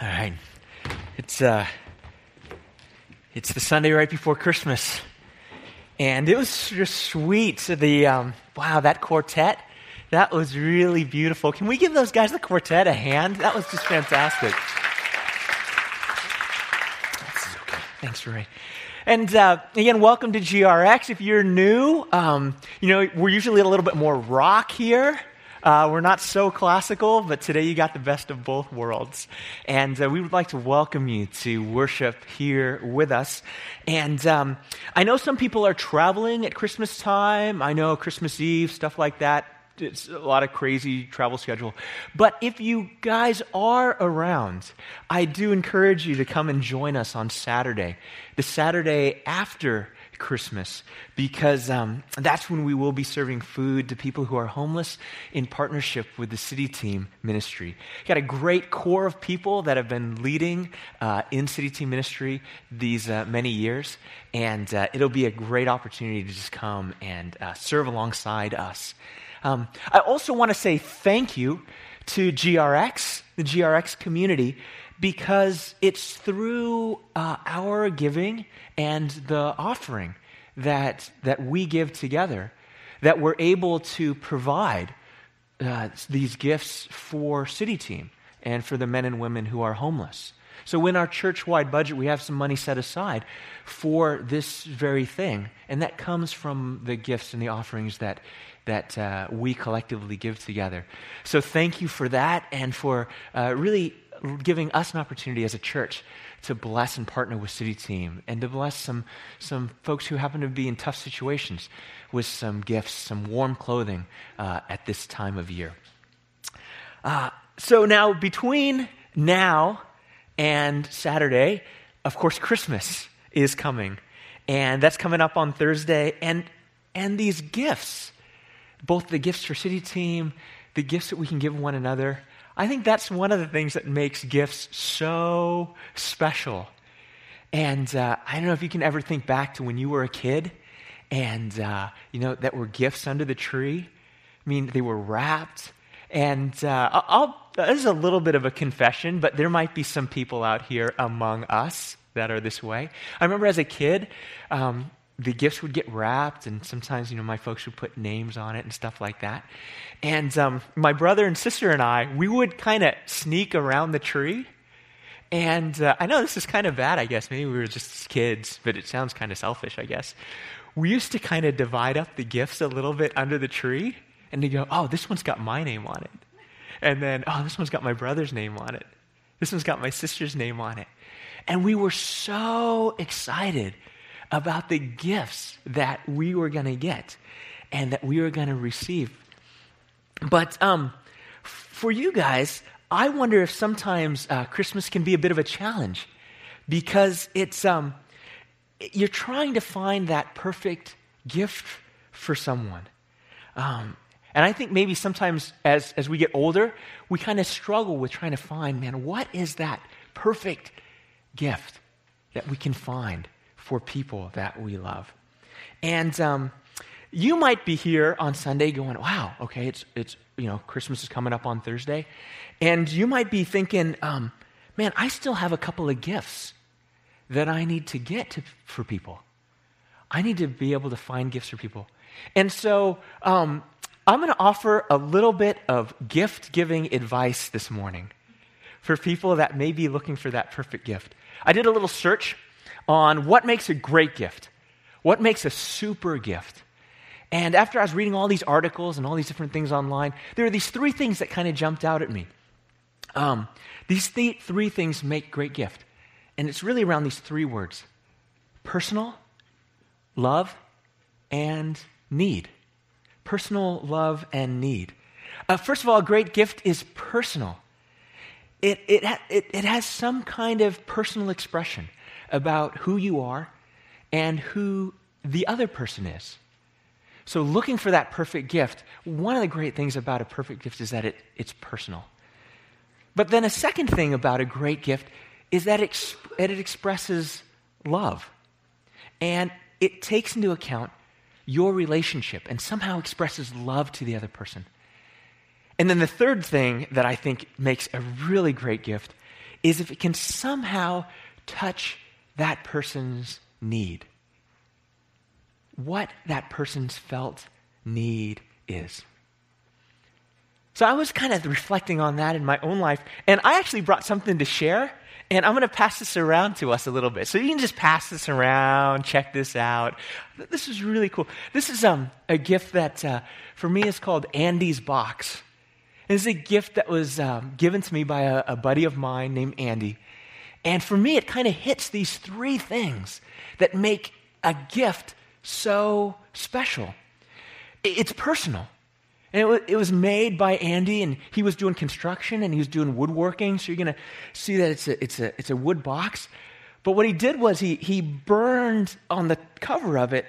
All right. It's uh it's the Sunday right before Christmas. And it was just sweet. The um, wow, that quartet, that was really beautiful. Can we give those guys the quartet a hand? That was just fantastic. Okay. Thanks, Ray. And uh, again, welcome to GRX. If you're new, um, you know we're usually a little bit more rock here. Uh, we're not so classical, but today you got the best of both worlds. And uh, we would like to welcome you to worship here with us. And um, I know some people are traveling at Christmas time. I know Christmas Eve, stuff like that. It's a lot of crazy travel schedule. But if you guys are around, I do encourage you to come and join us on Saturday, the Saturday after Christmas because um, that's when we will be serving food to people who are homeless in partnership with the City Team Ministry. Got a great core of people that have been leading uh, in City Team Ministry these uh, many years, and uh, it'll be a great opportunity to just come and uh, serve alongside us. Um, I also want to say thank you to GRX, the GRX community, because it's through uh, our giving and the offering that, that we give together that we're able to provide uh, these gifts for City Team and for the men and women who are homeless. So, in our church wide budget, we have some money set aside for this very thing, and that comes from the gifts and the offerings that, that uh, we collectively give together. So, thank you for that and for uh, really giving us an opportunity as a church to bless and partner with City Team and to bless some, some folks who happen to be in tough situations with some gifts, some warm clothing uh, at this time of year. Uh, so now, between now and Saturday, of course, Christmas is coming. And that's coming up on Thursday. And, and these gifts, both the gifts for City Team, the gifts that we can give one another, I think that's one of the things that makes gifts so special. And uh, I don't know if you can ever think back to when you were a kid and, uh, you know, that were gifts under the tree. I mean, they were wrapped. And uh, I'll, this is a little bit of a confession, but there might be some people out here among us that are this way. I remember as a kid, um, the gifts would get wrapped, and sometimes, you know, my folks would put names on it and stuff like that. And um, my brother and sister and I, we would kind of sneak around the tree. And uh, I know this is kind of bad, I guess. Maybe we were just kids, but it sounds kind of selfish, I guess. We used to kind of divide up the gifts a little bit under the tree and to go, oh, this one's got my name on it. And then, oh, this one's got my brother's name on it. This one's got my sister's name on it. And we were so excited about the gifts that we were going to get and that we were going to receive. But um, for you guys, I wonder if sometimes uh, Christmas can be a bit of a challenge because it's um, you're trying to find that perfect gift for someone. Um, and I think maybe sometimes as, as we get older, we kind of struggle with trying to find, man, what is that perfect gift that we can find for people that we love. And um, you might be here on Sunday going, wow, okay, it's, it's, you know, Christmas is coming up on Thursday. And you might be thinking, um, man, I still have a couple of gifts that I need to get to, for people. I need to be able to find gifts for people. And so um, I'm going to offer a little bit of gift giving advice this morning for people that may be looking for that perfect gift. I did a little search on what makes a great gift, what makes a super gift. And after I was reading all these articles and all these different things online, there are these three things that kind of jumped out at me. Um, these th- three things make great gift. And it's really around these three words personal, love, and need. Personal, love, and need. Uh, first of all, a great gift is personal. It, it, it, it has some kind of personal expression about who you are and who the other person is. So, looking for that perfect gift, one of the great things about a perfect gift is that it, it's personal. But then, a second thing about a great gift is that it, it expresses love. And it takes into account your relationship and somehow expresses love to the other person. And then the third thing that I think makes a really great gift is if it can somehow touch that person's need. What that person's felt need is. So I was kind of reflecting on that in my own life, and I actually brought something to share, and I'm going to pass this around to us a little bit. So you can just pass this around, check this out. This is really cool. This is um, a gift that, uh, for me, is called Andy's Box. It's a gift that was um, given to me by a, a buddy of mine named Andy. And for me, it kind of hits these three things that make a gift so special. It's personal. And it was, made by Andy, and he was doing construction and he was doing woodworking. So you're going to see that it's a, it's, a, it's a wood box. But what he did was he, he burned on the cover of it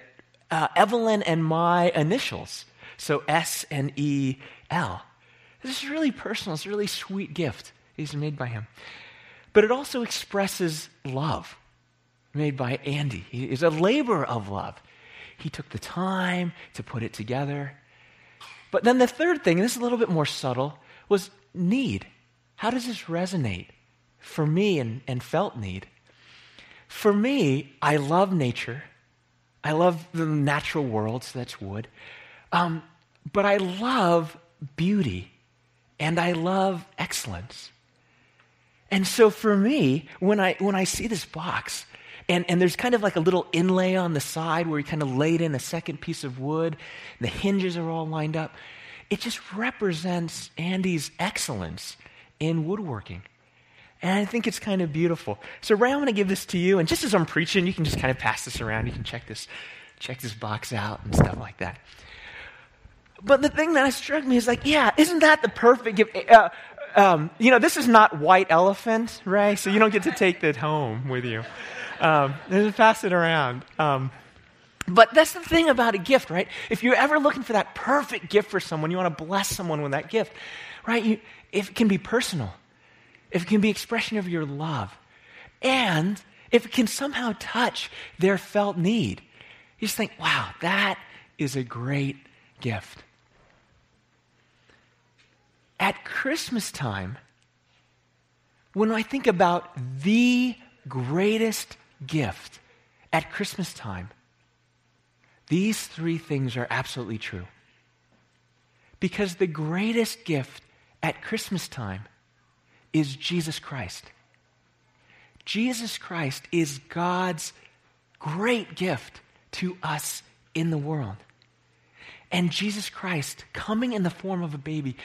uh, Evelyn and my initials. So S and E L. This is really personal. It's a really sweet gift. He's made by him. But it also expresses love made by Andy. He is a labor of love. He took the time to put it together. But then the third thing, and this is a little bit more subtle, was need. How does this resonate for me and, and felt need? For me, I love nature. I love the natural world, so that's wood. Um, but I love beauty and I love excellence. And so for me, when I, when I see this box, and, and there's kind of like a little inlay on the side where he kind of laid in a second piece of wood, the hinges are all lined up, it just represents Andy's excellence in woodworking. And I think it's kind of beautiful. So Ray, I'm going to give this to you, and just as I'm preaching, you can just kind of pass this around. You can check this, check this box out and stuff like that. But the thing that struck me is like, yeah, isn't that the perfect gift? Uh, um, you know, this is not white elephant, right? So you don't get to take that home with you. Um, just pass it around. Um, but that's the thing about a gift, right? If you're ever looking for that perfect gift for someone, you want to bless someone with that gift, right? You, if it can be personal, if it can be expression of your love, and if it can somehow touch their felt need, you just think, wow, that is a great gift. At Christmas time, when I think about the greatest gift at Christmas time, these three things are absolutely true. Because the greatest gift at Christmas time is Jesus Christ. Jesus Christ is God's great gift to us in the world. And Jesus Christ, coming in the form of a baby,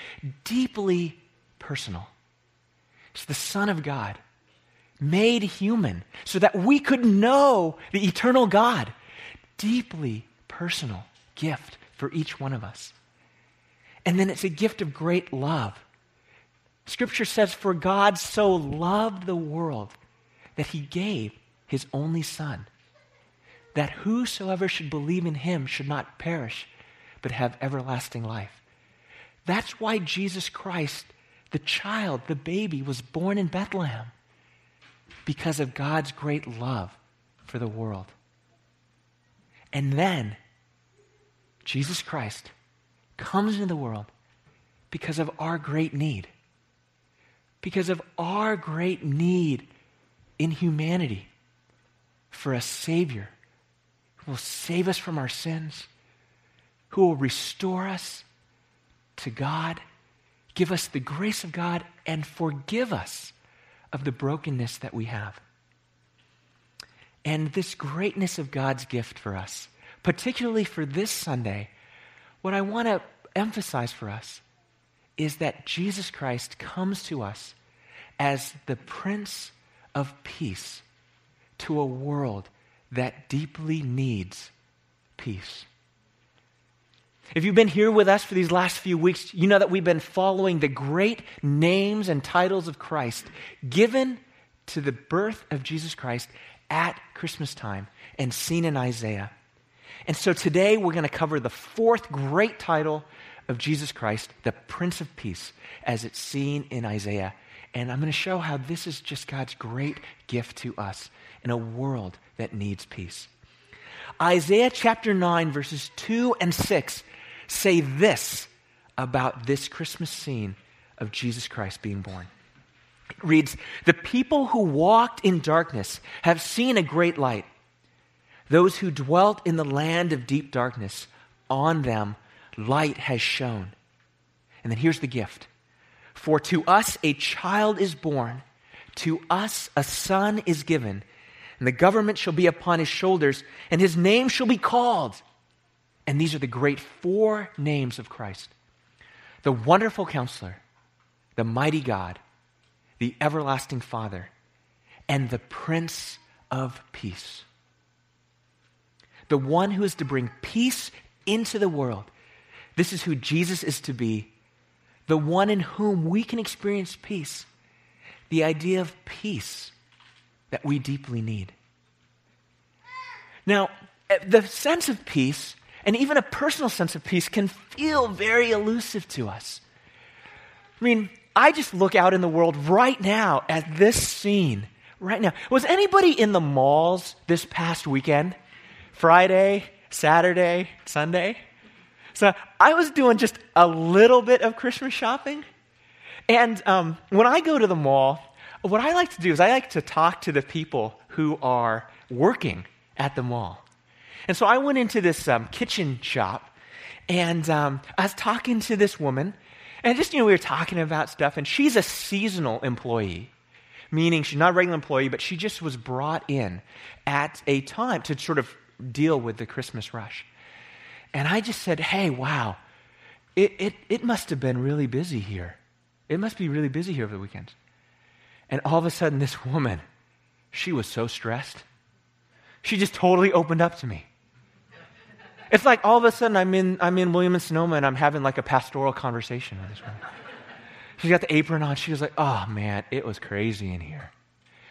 deeply personal. It's the Son of God, made human, so that we could know the eternal God. Deeply personal gift for each one of us. And then it's a gift of great love. Scripture says, For God so loved the world that he gave his only Son, that whosoever should believe in him should not perish but have everlasting life. That's why Jesus Christ, the child, the baby, was born in Bethlehem because of God's great love for the world. And then Jesus Christ comes into the world because of our great need. Because of our great need in humanity for a Savior who will save us from our sins who will restore us to God, give us the grace of God, and forgive us of the brokenness that we have. And this greatness of God's gift for us, particularly for this Sunday, what I want to emphasize for us is that Jesus Christ comes to us as the Prince of Peace to a world that deeply needs peace. If you've been here with us for these last few weeks, you know that we've been following the great names and titles of Christ given to the birth of Jesus Christ at Christmas time and seen in Isaiah. And so today we're going to cover the fourth great title of Jesus Christ, the Prince of Peace, as it's seen in Isaiah. And I'm going to show how this is just God's great gift to us in a world that needs peace. Isaiah chapter 9, verses 2 and 6 say this about this Christmas scene of Jesus Christ being born. It reads, The people who walked in darkness have seen a great light. Those who dwelt in the land of deep darkness, on them light has shone. And then here's the gift For to us a child is born, to us a son is given, and the government shall be upon his shoulders, and his name shall be called. And these are the great four names of Christ the wonderful counselor, the mighty God, the everlasting Father, and the Prince of Peace. The one who is to bring peace into the world. This is who Jesus is to be, the one in whom we can experience peace, the idea of peace that we deeply need. Now, eh, the sense of peace, and even a personal sense of peace, can feel very elusive to us. I mean, I just look out in the world right now at this scene. Right now. Was anybody in the malls this past weekend? Friday, Saturday, Sunday? So I was doing just a little bit of Christmas shopping. And um, when I go to the mall, what I like to do is I like to talk to the people who are working at the mall. And so I went into this um, kitchen shop and um, I was talking to this woman. And just, you know, we were talking about stuff, and she's a seasonal employee, meaning she's not a regular employee, but she just was brought in at a time to sort of deal with the Christmas rush. And I just said, hey, wow, it, it, it must have been really busy here. It must be really busy here over the weekend. And all of a sudden, this woman, she was so stressed. She just totally opened up to me. It's like all of a sudden I'm in, I'm in William and Sonoma and I'm having like a pastoral conversation with this woman. She's got the apron on. She was like, oh man, it was crazy in here.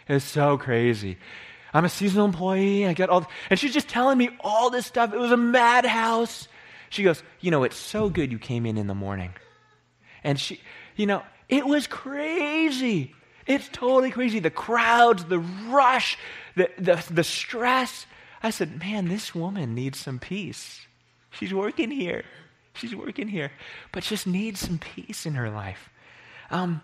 It was so crazy. I'm a seasonal employee. I get all, and she's just telling me all this stuff. It was a madhouse. She goes, you know, it's so good you came in in the morning. And she, you know, it was crazy. It's totally crazy. The crowds, the rush, the, the, the stress. I said, man, this woman needs some peace. She's working here. She's working here, but just needs some peace in her life. Um,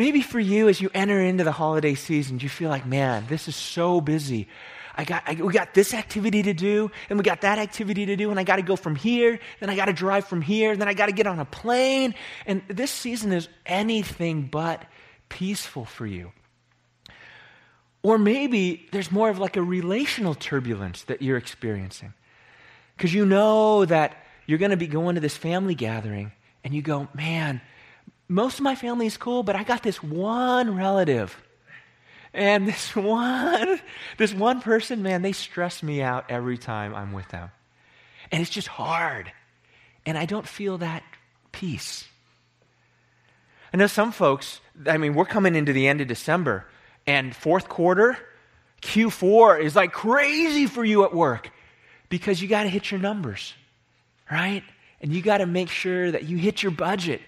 Maybe for you, as you enter into the holiday season, you feel like, man, this is so busy. I got, I, we got this activity to do, and we got that activity to do, and I got to go from here, then I got to drive from here, then I got to get on a plane. And this season is anything but peaceful for you. Or maybe there's more of like a relational turbulence that you're experiencing. Because you know that you're going to be going to this family gathering, and you go, man, most of my family is cool, but I got this one relative. And this one, this one person, man, they stress me out every time I'm with them. And it's just hard. And I don't feel that peace. I know some folks, I mean, we're coming into the end of December, and fourth quarter, Q4 is like crazy for you at work because you got to hit your numbers, right? And you got to make sure that you hit your budget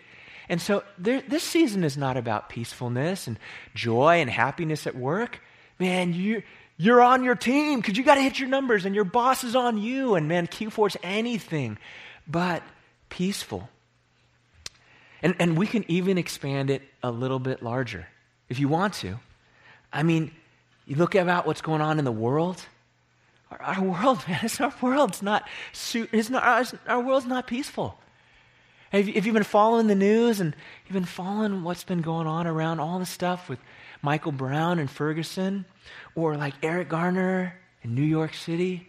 and so there, this season is not about peacefulness and joy and happiness at work. Man, you, you're on your team because you got to hit your numbers and your boss is on you. And man, Q4 is anything but peaceful. And, and we can even expand it a little bit larger if you want to. I mean, you look about what's going on in the world. Our, our world, man, it's our world's not, it's not our, our world's not peaceful. If you, have been following the news and you've been following what's been going on around all the stuff with Michael Brown and Ferguson or like Eric Garner in New York City?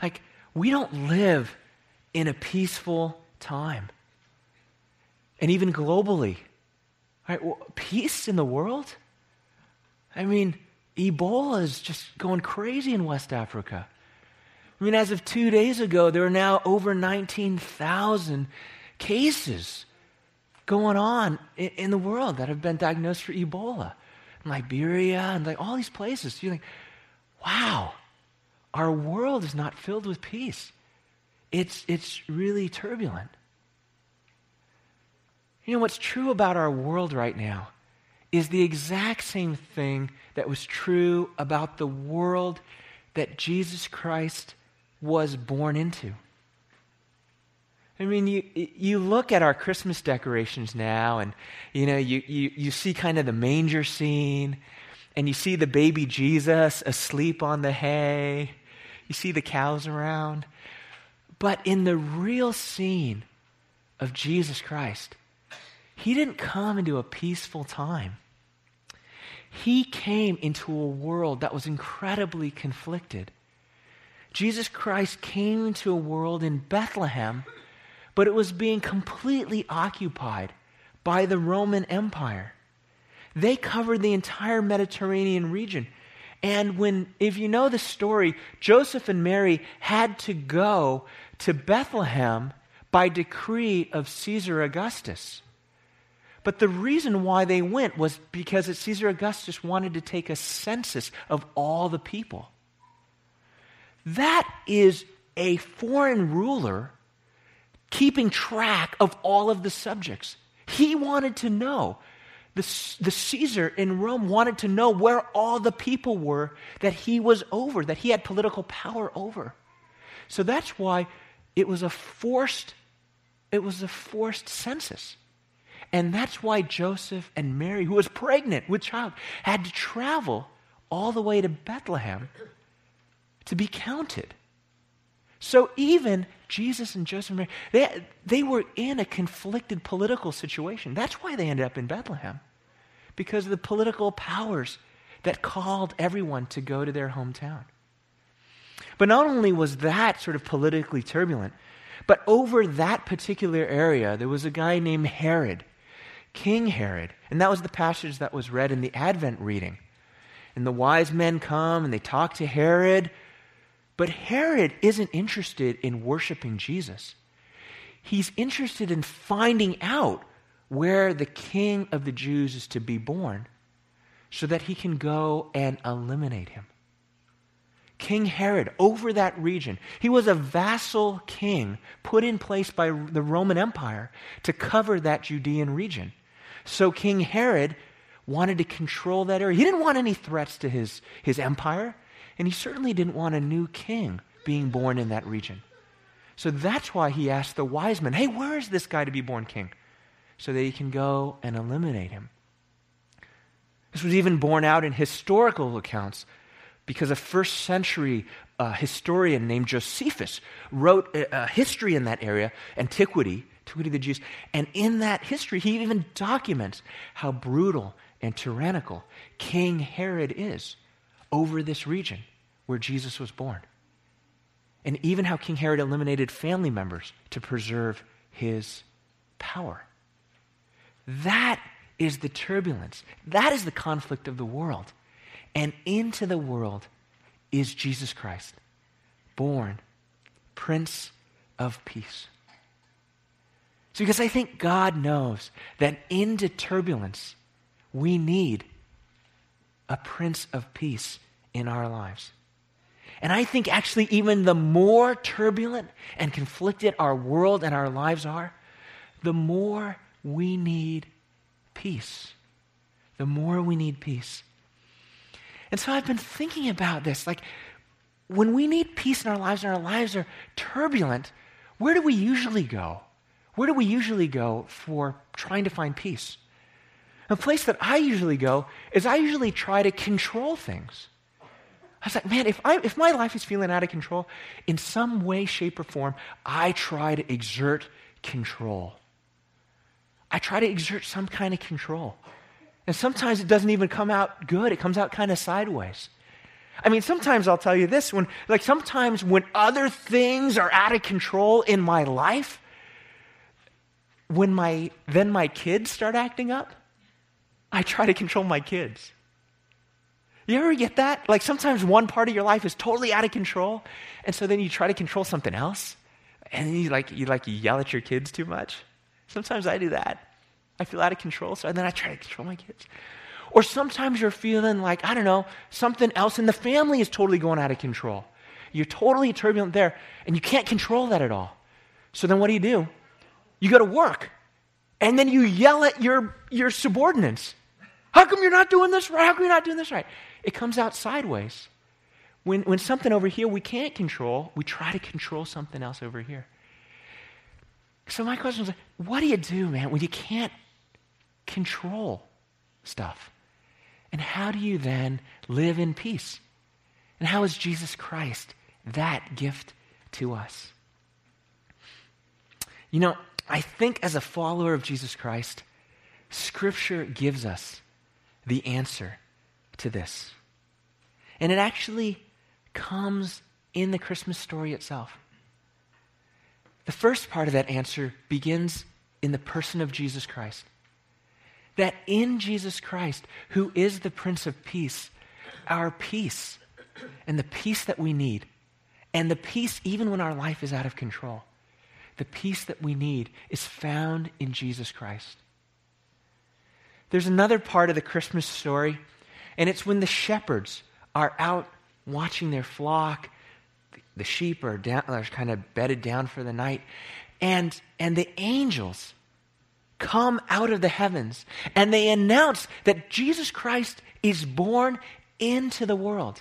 Like, we don't live in a peaceful time. And even globally. Right? Well, peace in the world? I mean, Ebola is just going crazy in West Africa. I mean, as of two days ago, there are now over 19,000 cases going on in, in the world that have been diagnosed for Ebola. In Liberia and like all these places. You think, wow, our world is not filled with peace. It's, it's really turbulent. You know, what's true about our world right now is the exact same thing that was true about the world that Jesus Christ was born into. I mean, you, you look at our Christmas decorations now, and you know, you, you, you see kind of the manger scene, and you see the baby Jesus asleep on the hay. You see the cows around. But in the real scene of Jesus Christ, he didn't come into a peaceful time. He came into a world that was incredibly conflicted. Jesus Christ came into a world in Bethlehem, but it was being completely occupied by the Roman Empire. They covered the entire Mediterranean region. And when, if you know the story, Joseph and Mary had to go to Bethlehem by decree of Caesar Augustus. But the reason why they went was because Caesar Augustus wanted to take a census of all the people. That is a foreign ruler keeping track of all of the subjects. He wanted to know. The, the Caesar in Rome wanted to know where all the people were that he was over, that he had political power over. So that's why it was a forced, it was a forced census. And that's why Joseph and Mary, who was pregnant with child, had to travel all the way to Bethlehem to be counted. So even Jesus and Joseph and Mary, they, they were in a conflicted political situation. That's why they ended up in Bethlehem, because of the political powers that called everyone to go to their hometown. But not only was that sort of politically turbulent, but over that particular area, there was a guy named Herod King Herod. And that was the passage that was read in the Advent reading. And the wise men come and they talk to Herod. But Herod isn't interested in worshiping Jesus. He's interested in finding out where the king of the Jews is to be born so that he can go and eliminate him. King Herod over that region. He was a vassal king put in place by the Roman Empire to cover that Judean region. So King Herod wanted to control that area. He didn't want any threats to his, his empire, and he certainly didn't want a new king being born in that region. So that's why he asked the wise men, hey, where is this guy to be born king? So that he can go and eliminate him. This was even borne out in historical accounts because a first century uh, historian named Josephus wrote a, a history in that area, antiquity, of the Jews. And in that history, he even documents how brutal and tyrannical King Herod is over this region where Jesus was born. And even how King Herod eliminated family members to preserve his power. That is the turbulence. That is the conflict of the world. And into the world is Jesus Christ, born Prince of Peace. So, because I think God knows that into turbulence, we need a Prince of Peace in our lives. And I think actually, even the more turbulent and conflicted our world and our lives are, the more we need peace. The more we need peace. And so I've been thinking about this. Like, when we need peace in our lives and our lives are turbulent, where do we usually go? Where do we usually go for trying to find peace? A place that I usually go is I usually try to control things. I was like, man, if, I, if my life is feeling out of control, in some way, shape, or form, I try to exert control. I try to exert some kind of control. And sometimes it doesn't even come out good, it comes out kind of sideways. I mean, sometimes I'll tell you this when, like, sometimes when other things are out of control in my life, when my then my kids start acting up, I try to control my kids. You ever get that? Like sometimes one part of your life is totally out of control, and so then you try to control something else, and you like you like yell at your kids too much. Sometimes I do that. I feel out of control, so then I try to control my kids. Or sometimes you're feeling like, I don't know, something else in the family is totally going out of control. You're totally turbulent there, and you can't control that at all. So then what do you do? You go to work, and then you yell at your, your subordinates. How come you're not doing this right? How come you're not doing this right? It comes out sideways. When, when something over here we can't control, we try to control something else over here. So my question is, what do you do, man, when you can't control stuff? And how do you then live in peace? And how is Jesus Christ that gift to us? You know, I think as a follower of Jesus Christ, Scripture gives us the answer to this. And it actually comes in the Christmas story itself. The first part of that answer begins in the person of Jesus Christ. That in Jesus Christ, who is the Prince of Peace, our peace and the peace that we need, and the peace even when our life is out of control, the peace that we need is found in Jesus Christ. There's another part of the Christmas story, and it's when the shepherds are out watching their flock. The sheep are, down, are kind of bedded down for the night. And, and the angels come out of the heavens and they announce that Jesus Christ is born into the world.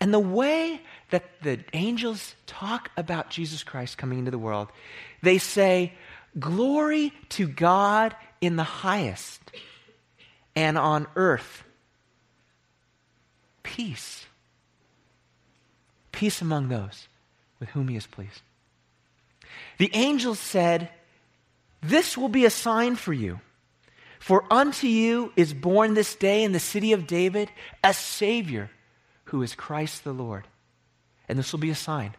And the way that the angels talk about Jesus Christ coming into the world, they say, Glory to God in the highest, and on earth, peace. Peace among those with whom he is pleased. The angels said, This will be a sign for you. For unto you is born this day in the city of David a Savior who is Christ the Lord. And this will be a sign.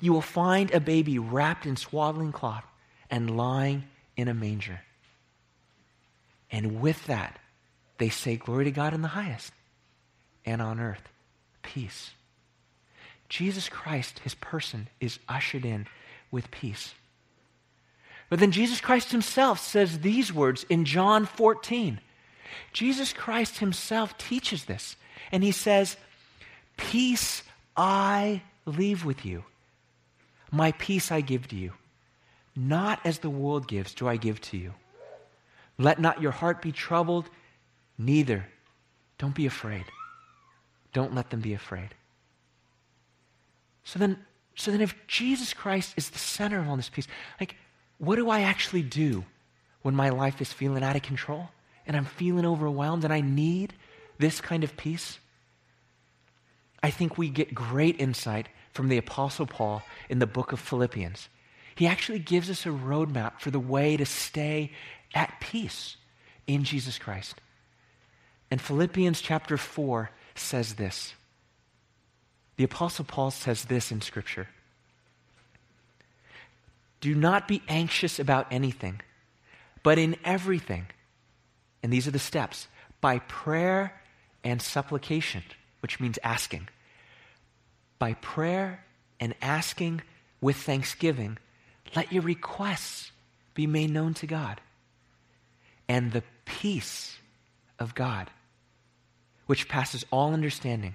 You will find a baby wrapped in swaddling cloth and lying in a manger. And with that, they say, Glory to God in the highest, and on earth, peace. Jesus Christ, his person, is ushered in with peace. But then Jesus Christ himself says these words in John 14. Jesus Christ himself teaches this, and he says, Peace I leave with you. My peace I give to you. Not as the world gives, do I give to you. Let not your heart be troubled, neither. Don't be afraid. Don't let them be afraid. So then, so then if Jesus Christ is the center of all this peace, like, what do I actually do when my life is feeling out of control and I'm feeling overwhelmed and I need this kind of peace? I think we get great insight from the Apostle Paul in the book of Philippians. He actually gives us a roadmap for the way to stay at peace in Jesus Christ. And Philippians chapter 4 says this. The Apostle Paul says this in Scripture Do not be anxious about anything, but in everything, and these are the steps, by prayer and supplication which means asking. By prayer and asking with thanksgiving, let your requests be made known to God. And the peace of God, which passes all understanding,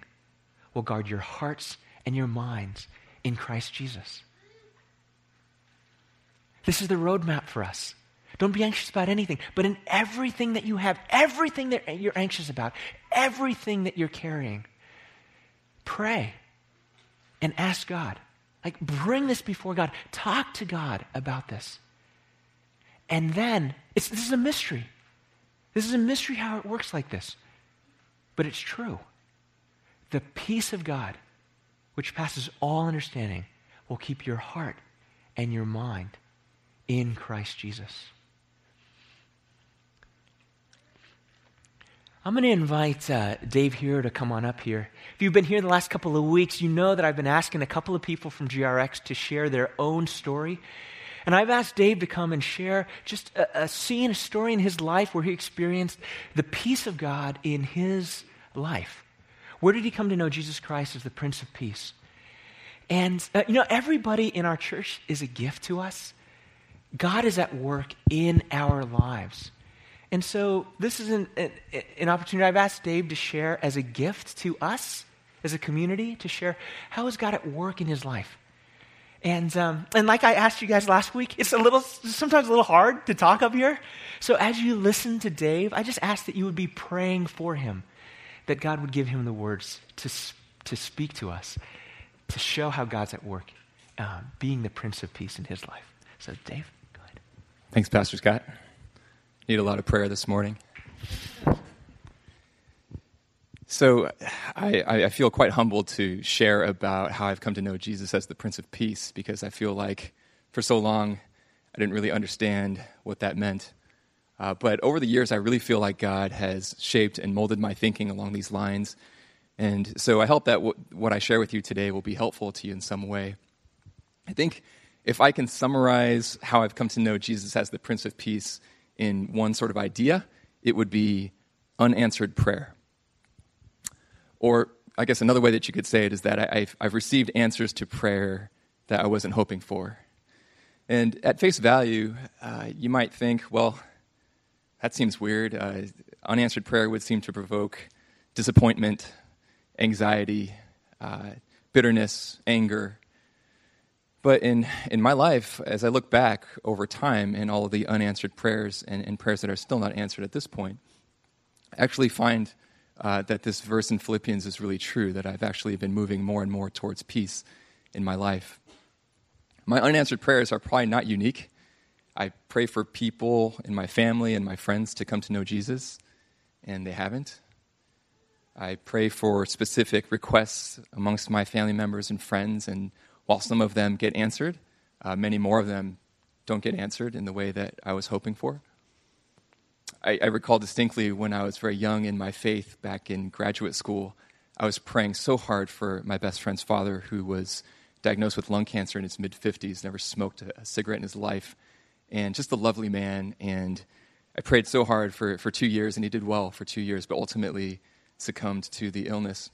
will guard your hearts and your minds in Christ Jesus. This is the roadmap for us. Don't be anxious about anything, but in everything that you have, everything that you're anxious about, everything that you're carrying, Pray and ask God. Like, bring this before God. Talk to God about this. And then, this is a mystery. This is a mystery how it works like this. But it's true. The peace of God, which passes all understanding, will keep your heart and your mind in Christ Jesus. I'm going to invite uh, Dave here to come on up here. If you've been here the last couple of weeks, you know that I've been asking a couple of people from GRX to share their own story. And I've asked Dave to come and share just a, a scene, a story in his life where he experienced the peace of God in his life. Where did he come to know Jesus Christ as the Prince of Peace? And, uh, you know, everybody in our church is a gift to us. God is at work in our lives. And so this is an, an, an, opportunity I've asked Dave to share as a gift to us as a community to share how is God at work in his life. And, um, and like I asked you guys last week, it's a little, sometimes a little hard to talk up here. So as you listen to Dave, I just ask that you would be praying for him, that God would give him the words to, to speak to us, to show how God's at work, uh, being the Prince of Peace in his life. So, Dave, go ahead. Thanks, Pastor Scott. Need a lot of prayer this morning. So, I, I, feel quite humbled to share about how I've come to know Jesus as the Prince of Peace because I feel like for so long I didn't really understand what that meant. Uh, but over the years, I really feel like God has shaped and molded my thinking along these lines. And so I hope that w- what I share with you today will be helpful to you in some way. I think if I can summarize how I've come to know Jesus as the Prince of Peace in one sort of idea, it would be unanswered prayer. Or I guess another way that you could say it is that I've, I've received answers to prayer that I wasn't hoping for. And at face value, uh, you might think, well, that seems weird. Uh, unanswered prayer would seem to provoke disappointment, anxiety, uh, bitterness, anger, but in, in my life, as I look back over time and all of the unanswered prayers and, and prayers that are still not answered at this point, I actually find uh, that this verse in Philippians is really true, that I've actually been moving more and more towards peace in my life. My unanswered prayers are probably not unique. I pray for people in my family and my friends to come to know Jesus, and they haven't. I pray for specific requests amongst my family members and friends, and while some of them get answered, uh, many more of them don't get answered in the way that I was hoping for. I, I recall distinctly when I was very young in my faith back in graduate school, I was praying so hard for my best friend's father who was diagnosed with lung cancer in his mid 50s, never smoked a cigarette in his life, and just a lovely man. And I prayed so hard for, for two years, and he did well for two years, but ultimately succumbed to the illness.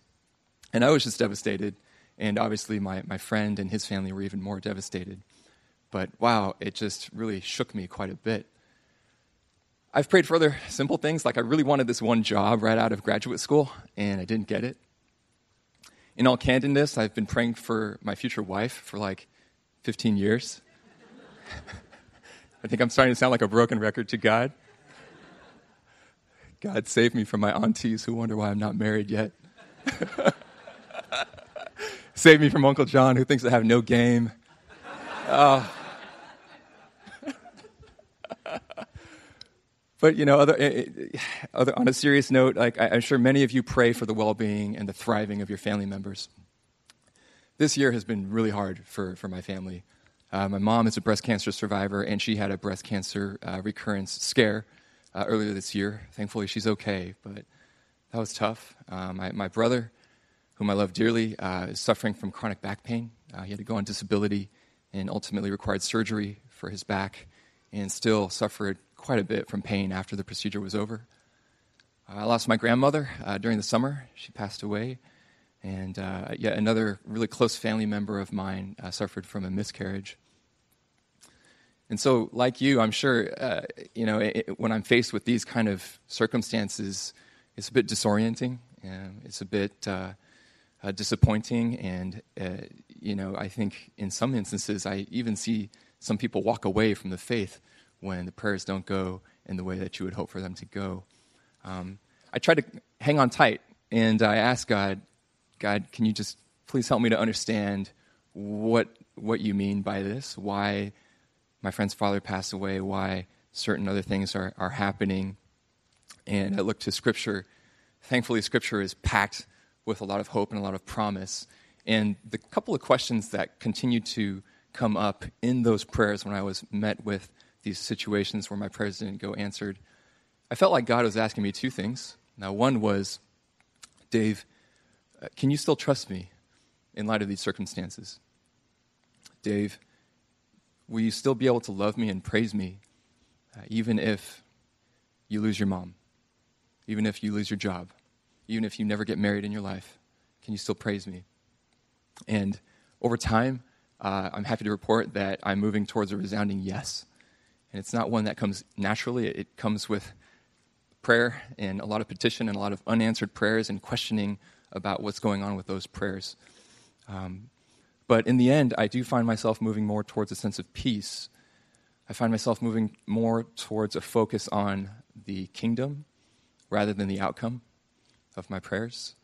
And I was just devastated. And obviously, my, my friend and his family were even more devastated. But wow, it just really shook me quite a bit. I've prayed for other simple things, like I really wanted this one job right out of graduate school, and I didn't get it. In all candidness, I've been praying for my future wife for like 15 years. I think I'm starting to sound like a broken record to God. God save me from my aunties who wonder why I'm not married yet. Save me from Uncle John, who thinks I have no game. Uh, but you know, other, eh, eh, other, on a serious note, like I'm sure many of you pray for the well-being and the thriving of your family members. This year has been really hard for, for my family. Uh, my mom is a breast cancer survivor, and she had a breast cancer uh, recurrence scare uh, earlier this year. Thankfully, she's okay, but that was tough. Uh, my, my brother whom I love dearly, uh, is suffering from chronic back pain. Uh, he had to go on disability and ultimately required surgery for his back and still suffered quite a bit from pain after the procedure was over. Uh, I lost my grandmother uh, during the summer. She passed away. And uh, yet another really close family member of mine uh, suffered from a miscarriage. And so, like you, I'm sure, you know, it, when I'm faced with these kind of circumstances, it's a bit disorienting. And it's a bit uh, disappointing. And, uh, you know, I think in some instances, I even see some people walk away from the faith when the prayers don't go in the way that you would hope for them to go. Um, I try to hang on tight and I ask God, God, can you just please help me to understand what, what you mean by this? Why my friend's father passed away? Why certain other things are, are happening? And I look to Scripture. Thankfully, Scripture is packed with a lot of hope and a lot of promise. And the couple of questions that continued to come up in those prayers when I was met with these situations where my prayers didn't go answered, I felt like God was asking me two things. Now, one was, Dave, uh, can you still trust me in light of these circumstances? Dave, will you still be able to love me and praise me uh, even if you lose your mom, even if you lose your job? Even if you never get married in your life? Can you still praise me? And over time, uh, I'm happy to report that I'm moving towards a resounding yes. And it's not one that comes naturally, it comes with prayer and a lot of petition and a lot of unanswered prayers and questioning about what's going on with those prayers. Um, but in the end, I do find myself moving more towards a sense of peace. I find myself moving more towards a focus on the kingdom rather than the outcome of my prayers.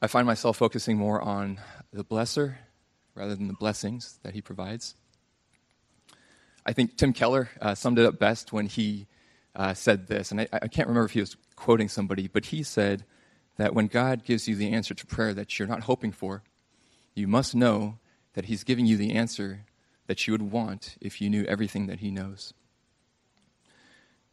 I find myself focusing more on the blesser rather than the blessings that he provides. I think Tim Keller uh, summed it up best when he uh, said this, and I, I can't remember if he was quoting somebody, but he said that when God gives you the answer to prayer that you're not hoping for, you must know that He's giving you the answer that you would want if you knew everything that He knows.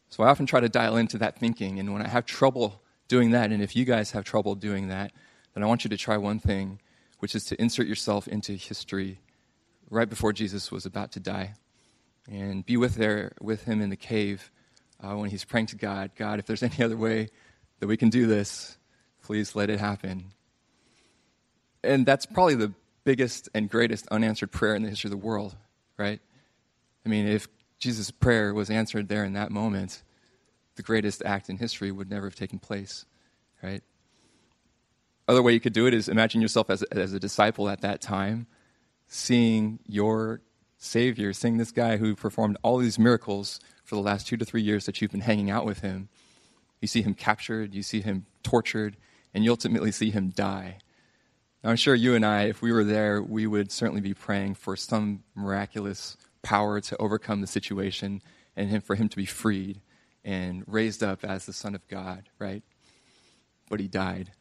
So I often try to dial into that thinking, and when I have trouble doing that, and if you guys have trouble doing that, then I want you to try one thing, which is to insert yourself into history right before Jesus was about to die, and be with there with him in the cave uh, when he's praying to God. God, if there's any other way that we can do this, please let it happen. And that's probably the biggest and greatest unanswered prayer in the history of the world, right? I mean, if Jesus' prayer was answered there in that moment, the greatest act in history would never have taken place, right? Other way you could do it is imagine yourself as, as a disciple at that time, seeing your Savior, seeing this guy who performed all these miracles for the last two to three years that you've been hanging out with him. You see him captured, you see him tortured, and you ultimately see him die. Now, I'm sure you and I, if we were there, we would certainly be praying for some miraculous power to overcome the situation and him, for him to be freed and raised up as the Son of God, right? But he died.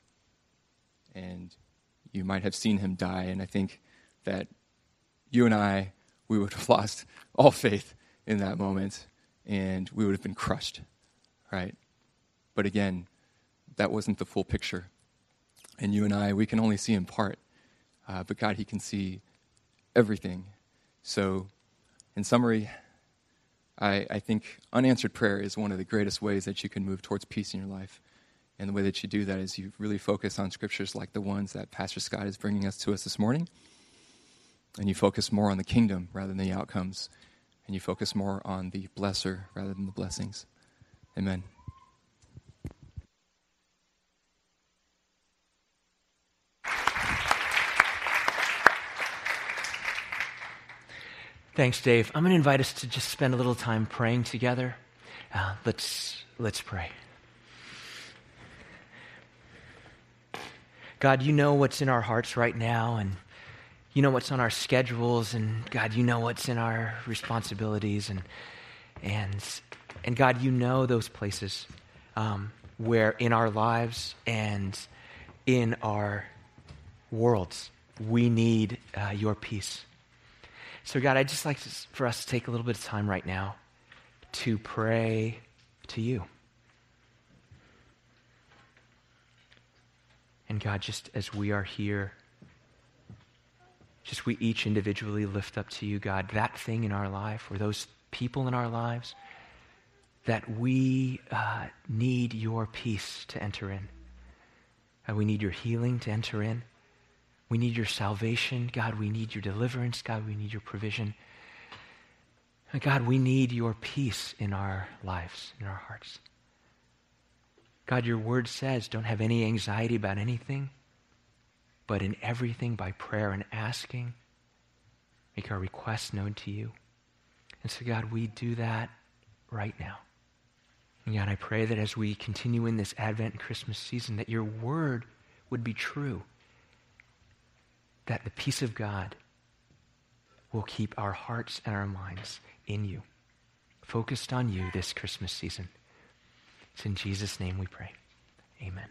And you might have seen him die. And I think that you and I, we would have lost all faith in that moment and we would have been crushed, right? But again, that wasn't the full picture. And you and I, we can only see in part. Uh, but God, He can see everything. So in summary, I, I think unanswered prayer is one of the greatest ways that you can move towards peace in your life. And the way that you do that is you really focus on scriptures like the ones that Pastor Scott is bringing us to us this morning. And you focus more on the kingdom rather than the outcomes. And you focus more on the blesser rather than the blessings. Amen. Thanks, Dave. I'm going to invite us to just spend a little time praying together. Uh, let's, let's pray. God, you know what's in our hearts right now, and you know what's on our schedules, and God, you know what's in our responsibilities, and and and God, you know those places um, where in our lives and in our worlds we need uh, your peace. So, God, I'd just like to, for us to take a little bit of time right now to pray to you. And God, just as we are here, just we each individually lift up to you, God, that thing in our life or those people in our lives that we uh, need your peace to enter in. And we need your healing to enter in. We need your salvation. God, we need your deliverance. God, we need your provision. God, we need your peace in our lives, in our hearts. God, your word says, don't have any anxiety about anything, but in everything by prayer and asking, make our requests known to you. And so, God, we do that right now. And God, I pray that as we continue in this Advent and Christmas season, that your word would be true that the peace of God will keep our hearts and our minds in you, focused on you this Christmas season. It's in Jesus' name we pray. Amen.